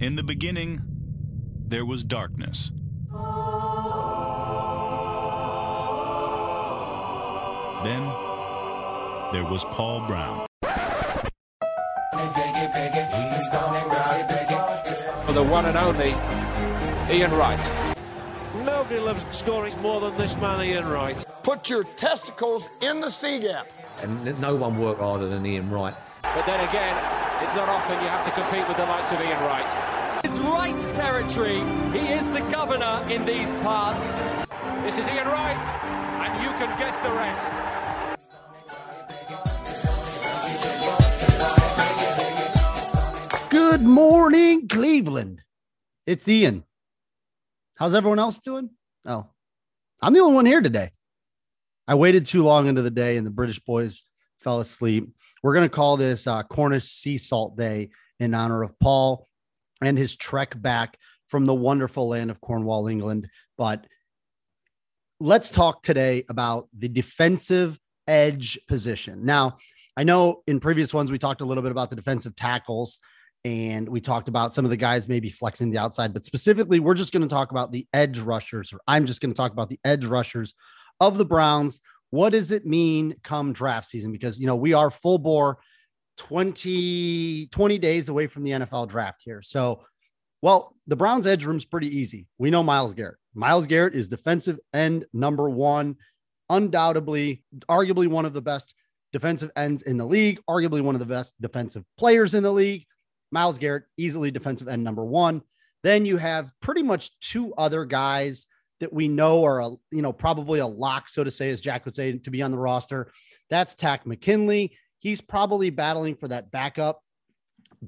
In the beginning, there was darkness. Then, there was Paul Brown. For the one and only Ian Wright. Nobody loves scoring more than this man, Ian Wright. Put your testicles in the C gap. And no one worked harder than Ian Wright. But then again, it's not often you have to compete with the likes of Ian Wright. It's Wright's territory. He is the governor in these parts. This is Iain Wright, and you can guess the rest. Good morning, Cleveland. It's Ian. How's everyone else doing? Oh, I'm the only one here today. I waited too long into the day and the British boys fell asleep. We're going to call this uh, Cornish Sea Salt Day in honor of Paul and his trek back from the wonderful land of Cornwall, England. But let's talk today about the defensive edge position. Now, I know in previous ones we talked a little bit about the defensive tackles and we talked about some of the guys maybe flexing the outside, but specifically, we're just going to talk about the edge rushers, or I'm just going to talk about the edge rushers of the Browns. What does it mean come draft season? Because, you know, we are full bore 20, 20 days away from the NFL draft here. So, well, the Browns edge room's pretty easy. We know Myles Garrett. Myles Garrett is defensive end number one, undoubtedly, arguably one of the best defensive ends in the league, arguably one of the best defensive players in the league. Myles Garrett, easily defensive end number one. Then you have pretty much two other guys that we know are a, you know probably a lock, so to say, as Jack would say, to be on the roster. That's Takk McKinley. He's probably battling for that backup.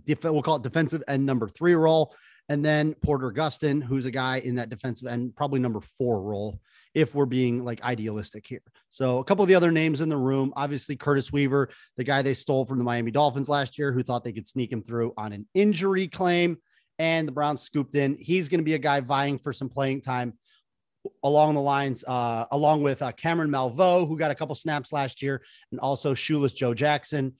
Def- we'll call it defensive end number three role. And then Porter Gustin, who's a guy in that defensive end, probably number four role, if we're being like idealistic here. So a couple of the other names in the room, obviously Curtis Weaver, the guy they stole from the Miami Dolphins last year, who thought they could sneak him through on an injury claim. And the Browns scooped in. He's going to be a guy vying for some playing time along the lines, uh, along with uh, Cameron Malveaux, who got a couple snaps last year, and also Shoeless Joe Jackson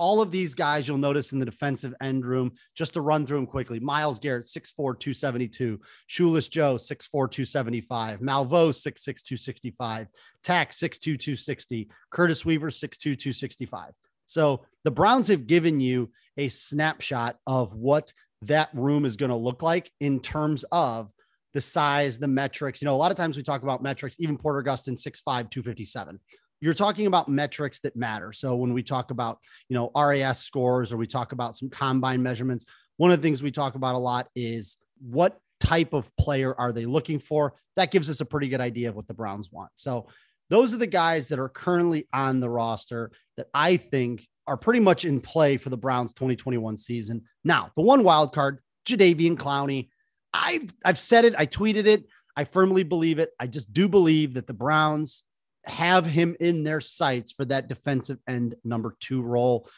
all of these guys you'll notice in the defensive end room, just to run through them quickly. Myles Garrett, 6'4, 272. Shoeless Joe, 6'4, 275. Malveaux, 6'6, 265. Takk, 6'2, 260. Curtis Weaver, 6'2, 265. So the Browns have given you a snapshot of what that room is going to look like in terms of the size, the metrics. You know, a lot of times we talk about metrics, even Porter Gustin, 6'5, 257 you're talking about metrics that matter. So when we talk about, you know, RAS scores or we talk about some combine measurements, one of the things we talk about a lot is what type of player are they looking for? That gives us a pretty good idea of what the Browns want. So those are the guys that are currently on the roster that I think are pretty much in play for the Browns 2021 season. Now, the one wild card, Jadeveon Clowney. I've I've said it, I tweeted it. I firmly believe it. I just do believe that the Browns have him in their sights for that defensive end number two role.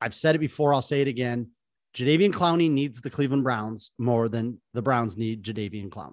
I've said it before, I'll say it again. Jadeveon Clowney needs the Cleveland Browns more than the Browns need Jadeveon Clowney.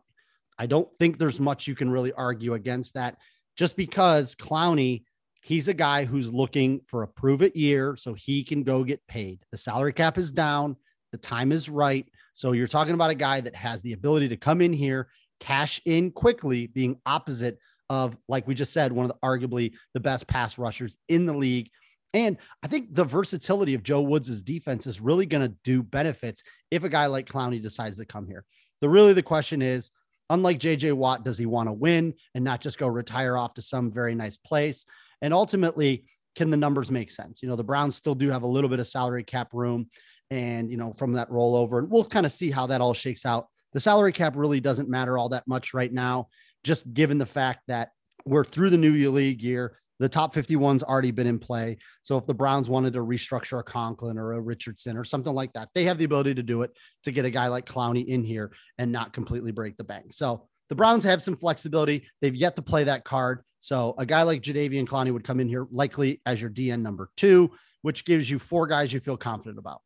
I don't think there's much you can really argue against that just because Clowney, he's a guy who's looking for a prove it year so he can go get paid. The salary cap is down, the time is right. So you're talking about a guy that has the ability to come in here, cash in quickly, being opposite of, like we just said, one of the arguably the best pass rushers in the league. And I think the versatility of Joe Woods' defense is really going to do benefits if a guy like Clowney decides to come here. The really the question is, unlike JJ Watt, does he want to win and not just go retire off to some very nice place? And ultimately, can the numbers make sense? You know, the Browns still do have a little bit of salary cap room and, you know, from that rollover, and we'll kind of see how that all shakes out. The salary cap really doesn't matter all that much right now just given the fact that we're through the new league year. The top 51's already been in play. So if the Browns wanted to restructure a Conklin or a Richardson or something like that, they have the ability to do it to get a guy like Clowney in here and not completely break the bank. So the Browns have some flexibility. They've yet to play that card. So a guy like Jadeveon Clowney would come in here likely as your DN number two, which gives you four guys you feel confident about.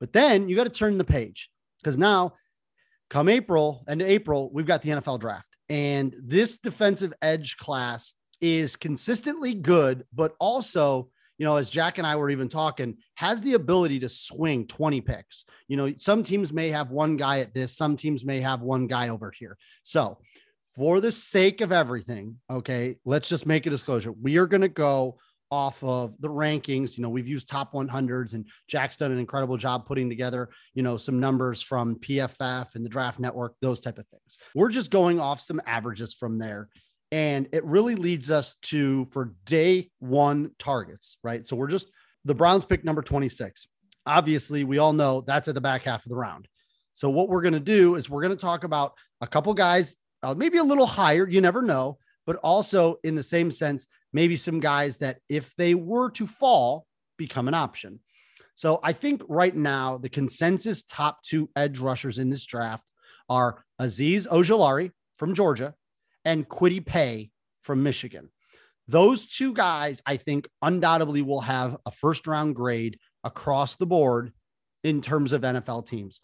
But then you got to turn the page because now come April and April, we've got the NFL draft. And this defensive edge class is consistently good, but also, you know, as Jack and I were even talking, has the ability to swing 20 picks. You know, some teams may have one guy at this, some teams may have one guy over here. So, for the sake of everything, okay, let's just make a disclosure. We are going to go off of the rankings. You know, we've used top 100s and Jack's done an incredible job putting together, you know, some numbers from PFF and the draft network, those type of things. We're just going off some averages from there. And it really leads us to for day one targets, right? So we're just the Browns pick number 26. Obviously, we all know that's at the back half of the round. So what we're going to do is we're going to talk about a couple guys, uh, maybe a little higher, you never know, but also in the same sense, maybe some guys that if they were to fall, become an option. So I think right now the consensus top two edge rushers in this draft are Aziz Ojulari from Georgia and Kwity Paye from Michigan. Those two guys, I think, undoubtedly will have a first round grade across the board in terms of NFL teams.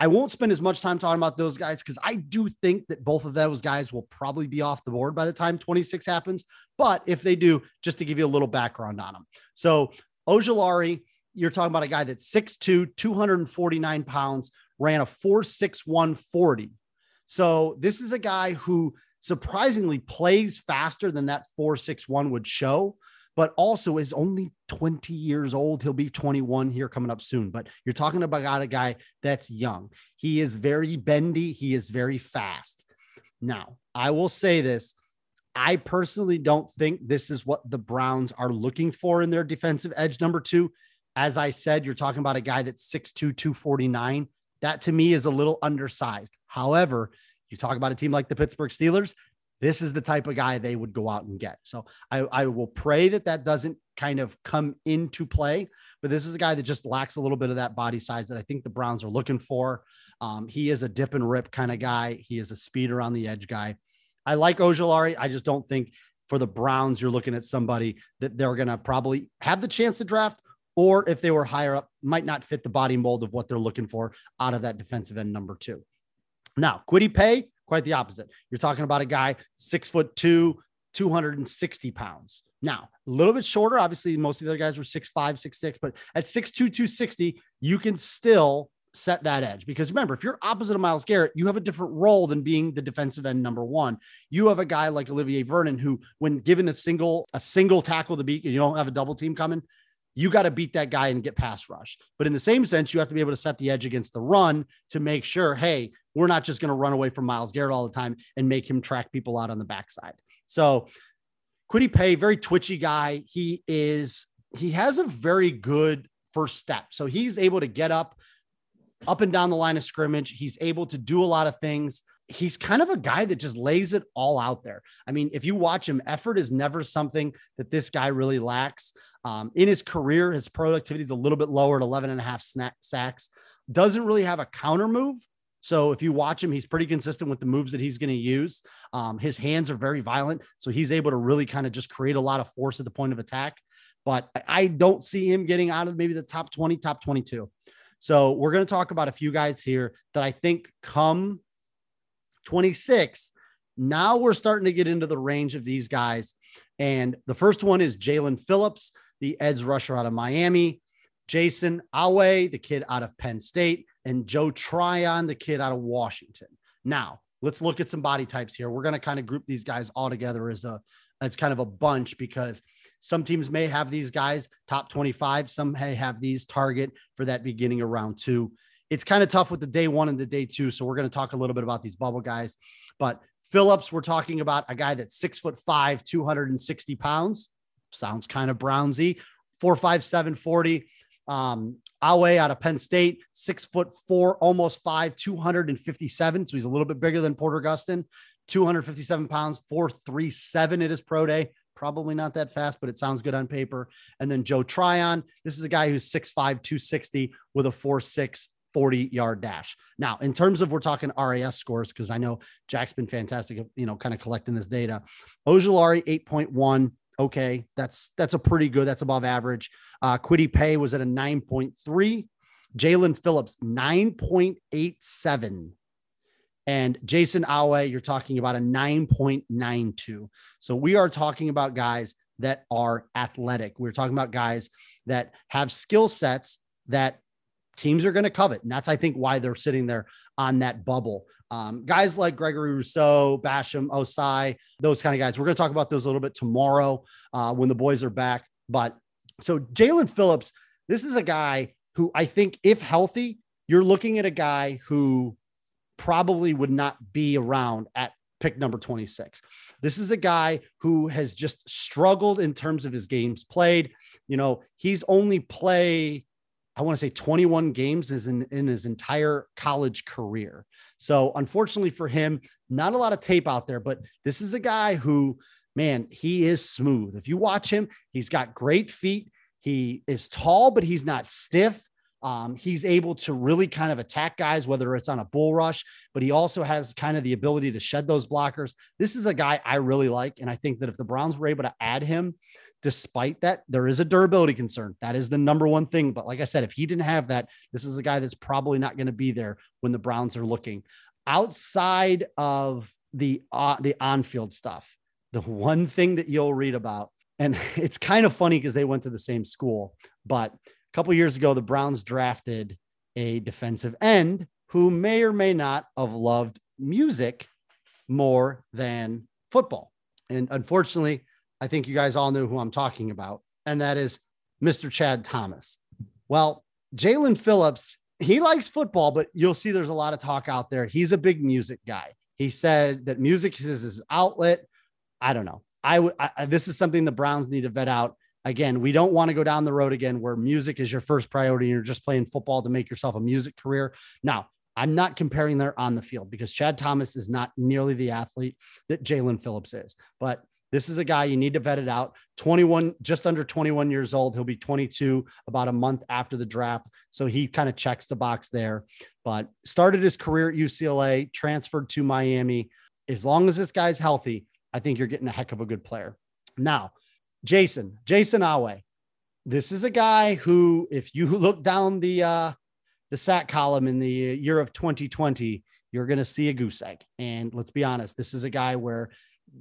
I won't spend as much time talking about those guys because I do think that both of those guys will probably be off the board by the time 26 happens. But if they do, just to give you a little background on them. So Ojulari, you're talking about a guy that's 6'2, 249 pounds, ran a 4.6140. So this is a guy who surprisingly plays faster than that 4.61 would show but also is only 20 years old. He'll be 21 here coming up soon. But you're talking about a guy that's young. He is very bendy, he is very fast. Now, I will say this. I personally don't think this is what the Browns are looking for in their defensive edge number two. As I said, you're talking about a guy that's 6'2, 249. That to me is a little undersized. However, you talk about a team like the Pittsburgh Steelers, this is the type of guy they would go out and get. So I, I will pray that that doesn't kind of come into play. But this is a guy that just lacks a little bit of that body size that I think the Browns are looking for. Um, he is a dip and rip kind of guy. He is a speeder on the edge guy. I like Ojulari. I just don't think for the Browns, you're looking at somebody that they're going to probably have the chance to draft, or if they were higher up, might not fit the body mold of what they're looking for out of that defensive end number two. Now, Kwity Paye, Quite the opposite. You're talking about a guy six foot two, 260 pounds. Now, a little bit shorter. Obviously, most of the other guys were six five, six six, but at 6'2, 260, you can still set that edge. Because remember, if you're opposite of Myles Garrett, you have a different role than being the defensive end number one. You have a guy like Olivier Vernon who, when given a single, a single tackle to beat, you don't have a double team coming, you got to beat that guy and get pass rush. But in the same sense, you have to be able to set the edge against the run to make sure, hey, we're not just going to run away from Myles Garrett all the time and make him track people out on the backside. So Kwity Paye, very twitchy guy. He is, he has a very good first step. So he's able to get up, up and down the line of scrimmage. He's able to do a lot of things. He's kind of a guy that just lays it all out there. I mean, if you watch him, effort is never something that this guy really lacks. Um, in his career, his productivity is a little bit lower at 11 and a half sacks. Doesn't really have a counter move. So if you watch him, he's pretty consistent with the moves that he's going to use. Um, his hands are very violent. So he's able to really kind of just create a lot of force at the point of attack. But I don't see him getting out of maybe the top 20, top 22. So we're going to talk about a few guys here that I think come 26. Now we're starting to get into the range of these guys. And the first one is Jaelan Phillips the edge rusher out of Miami, Jayson Oweh, the kid out of Penn State, and Joe Tryon, the kid out of Washington. Now, let's look at some body types here. We're going to kind of group these guys all together as a as kind of a bunch because some teams may have these guys top 25, some may have these target for that beginning of round 2. It's kind of tough with the day 1 and the day 2, so we're going to talk a little bit about these bubble guys. But Phillips, we're talking about a guy that's six foot five, 260 pounds sounds kind of Brownsy. Four, five, seven, 40. Um, Oweh out of Penn State, six foot four, almost five, 257. So he's a little bit bigger than Porter Gustin, 257 pounds, 437 at his pro day. Probably not that fast, but it sounds good on paper. And then Joe Tryon. This is a guy who's 6'5, 260 with a 4'6 40 yard dash. Now, in terms of we're talking RAS scores, because I know Jack's been fantastic, you know, kind of collecting this data. Ojulari 8.1, okay, that's that's a pretty good, that's above average. Uh, Kwity Paye was at a 9.3, Jaelan Phillips 9.87, and Jayson Oweh, you're talking about a 9.92. So we are talking about guys that are athletic. We're talking about guys that have skill sets that teams are going to covet. And that's, I think, why they're sitting there on that bubble. Um, guys like Gregory Rousseau, Basham, Ossai, those kind of guys. We're going to talk about those a little bit tomorrow uh, when the boys are back. But so Jaelan Phillips, this is a guy who I think, if healthy, you're looking at a guy who probably would not be around at pick number 26. This is a guy who has just struggled in terms of his games played. You know, he's only play I want to say 21 games is in, in his entire college career. So unfortunately for him, not a lot of tape out there, but this is a guy who, man, he is smooth. If you watch him, he's got great feet. He is tall, but he's not stiff. Um, he's able to really kind of attack guys, whether it's on a bull rush, but he also has kind of the ability to shed those blockers. This is a guy I really like. And I think that if the Browns were able to add him, despite that, there is a durability concern. That is the number one thing. But like I said, if he didn't have that, this is a guy that's probably not going to be there when the Browns are looking outside of the uh, the on-field stuff. The one thing that you'll read about, and it's kind of funny because they went to the same school, but a couple years ago, the Browns drafted a defensive end who may or may not have loved music more than football. And unfortunately, I think you guys all know who I'm talking about, and that is Mr. Chad Thomas. Well, Jaelan Phillips, he likes football, but you'll see there's a lot of talk out there. He's a big music guy. He said that music is his outlet. I don't know. I would. This is something the Browns need to vet out again, we don't want to go down the road again where music is your first priority and you're just playing football to make yourself a music career. Now, I'm not comparing there on the field because Chad Thomas is not nearly the athlete that Jaelan Phillips is, but this is a guy you need to vet it out. 21, just under 21 years old. He'll be 22 about a month after the draft. So he kind of checks the box there, but started his career at UCLA, transferred to Miami. As long as this guy's healthy, I think you're getting a heck of a good player. Now, Jayson, Jayson Oweh. This is a guy who, if you look down the uh, the sack column in the year of 2020, you're going to see a goose egg. And let's be honest, this is a guy where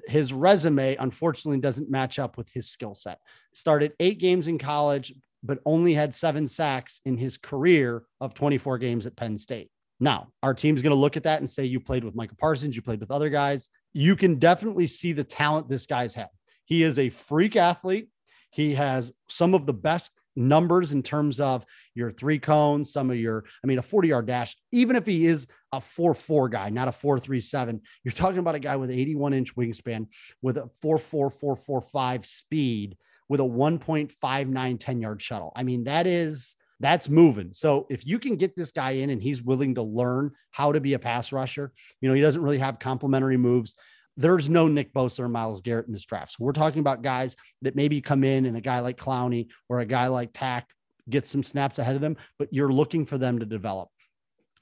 his resume unfortunately doesn't match up with his skill set. Started eight games in college, but only had seven sacks in his career of 24 games at Penn State. Now, our team's going to look at that and say, you played with Michael Parsons, you played with other guys. You can definitely see the talent this guy's had. He is a freak athlete. He has some of the best numbers in terms of your three cones, some of your, I mean, a 40 yard dash, even if he is a 4 4 guy, not a 4 3 7, you're talking about a guy with 81 inch wingspan with a 4 4 4 4 5 speed with a 1.59 10 yard shuttle. I mean, that is. That's moving. So if you can get this guy in and he's willing to learn how to be a pass rusher, you know, he doesn't really have complementary moves there's no Nick Bosa or Myles Garrett in this draft. So we're talking about guys that maybe come in and a guy like Clowney or a guy like Takk gets some snaps ahead of them, but you're looking for them to develop.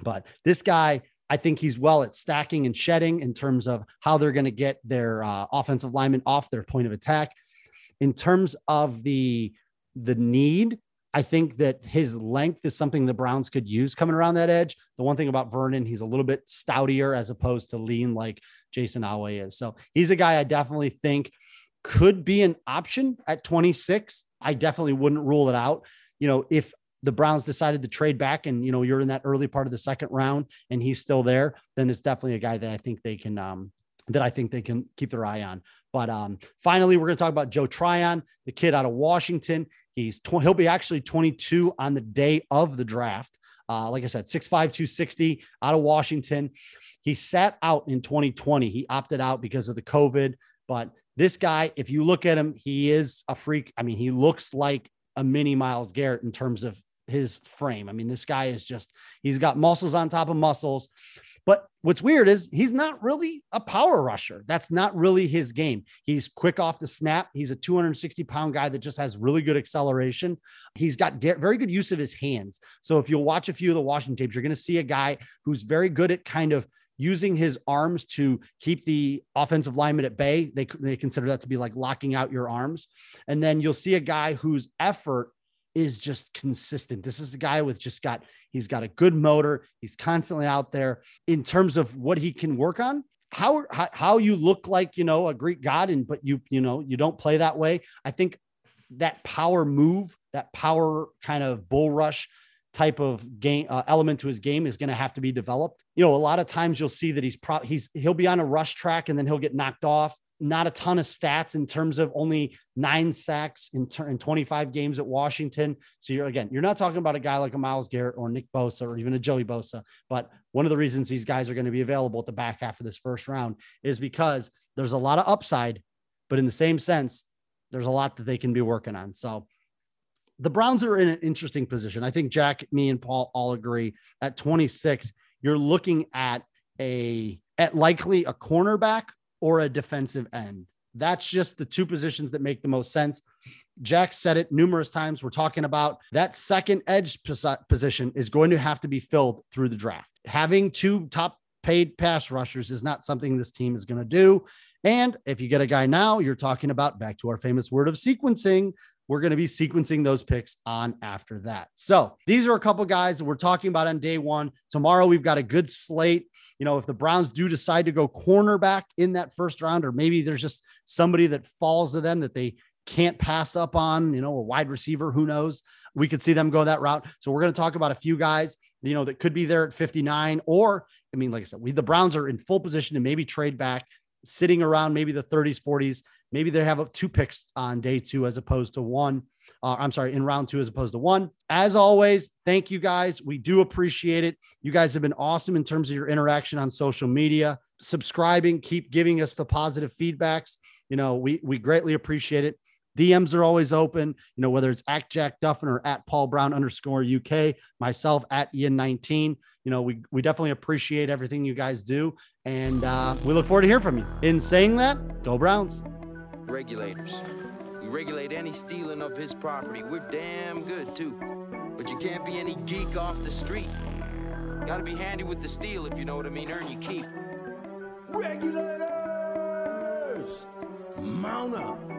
But this guy, I think he's well at stacking and shedding in terms of how they're going to get their uh, offensive lineman off their point of attack. In terms of the the need, I think that his length is something the Browns could use coming around that edge. The one thing about Vernon, he's a little bit stoutier as opposed to lean like Jayson Oweh is. So he's a guy I definitely think could be an option at 26. I definitely wouldn't rule it out. You know, if the Browns decided to trade back and, you know, you're in that early part of the second round and he's still there, then it's definitely a guy that I think they can, um, that I think they can keep their eye on. But um, finally, we're going to talk about Joe Tryon, the kid out of Washington. He's tw- he'll be actually 22 on the day of the draft. Uh, like I said, 6'5, 260 out of Washington. He sat out in 2020. He opted out because of the COVID. But this guy, if you look at him, he is a freak. I mean, he looks like a mini Myles Garrett in terms of his frame. I mean, this guy is just, he's got muscles on top of muscles. But what's weird is he's not really a power rusher. That's not really his game. He's quick off the snap. He's a 260 pound guy that just has really good acceleration. He's got very good use of his hands. So if you'll watch a few of the Washington tapes, you're going to see a guy who's very good at kind of using his arms to keep the offensive lineman at bay. They, they consider that to be like locking out your arms. And then you'll see a guy whose effort is just consistent. This is a guy with just got, he's got a good motor. He's constantly out there in terms of what he can work on. how, how how you look like you know a Greek god, and but you you know you don't play that way. I think that power move, that power kind of bull rush type of game uh, element to his game is going to have to be developed. You know, a lot of times you'll see that he's pro- he's he'll be on a rush track and then he'll get knocked off. Not a ton of stats in terms of only nine sacks in, ter- in 25 games at Washington. So you're again, you're not talking about a guy like a Myles Garrett or Nick Bosa or even a Joey Bosa. But one of the reasons these guys are going to be available at the back half of this first round is because there's a lot of upside, but in the same sense, there's a lot that they can be working on. So the Browns are in an interesting position. I think Jack, me, and Paul all agree at 26, you're looking at a at likely a cornerback or a defensive end. That's just the two positions that make the most sense. Jack said it numerous times. We're talking about that second edge position is going to have to be filled through the draft. Having two top paid pass rushers is not something this team is going to do. And if you get a guy now, you're talking about back to our famous word of sequencing. We're going to be sequencing those picks on after that. So these are a couple guys that we're talking about on day one. Tomorrow, we've got a good slate. You know, if the Browns do decide to go cornerback in that first round, or maybe there's just somebody that falls to them that they can't pass up on, you know, a wide receiver, who knows? We could see them go that route. So we're going to talk about a few guys, you know, that could be there at 59 or I mean, like I said, we the Browns are in full position to maybe trade back sitting around maybe the 30s, 40s. Maybe they have two picks on day two as opposed to one. Uh, I'm sorry, in round two as opposed to one. As always, thank you guys. We do appreciate it. You guys have been awesome in terms of your interaction on social media, subscribing, keep giving us the positive feedbacks. You know, we we greatly appreciate it. DMs are always open, you know, whether it's at Jack Duffin or at Paul Brown underscore UK, myself at Ian 19. You know, we, we definitely appreciate everything you guys do. And uh, we look forward to hearing from you. In saying that, go Browns. Regulators. We regulate any stealing of his property. We're damn good, too. But you can't be any geek off the street. Gotta be handy with the steel, if you know what I mean. Earn your keep. Regulators! Mount up!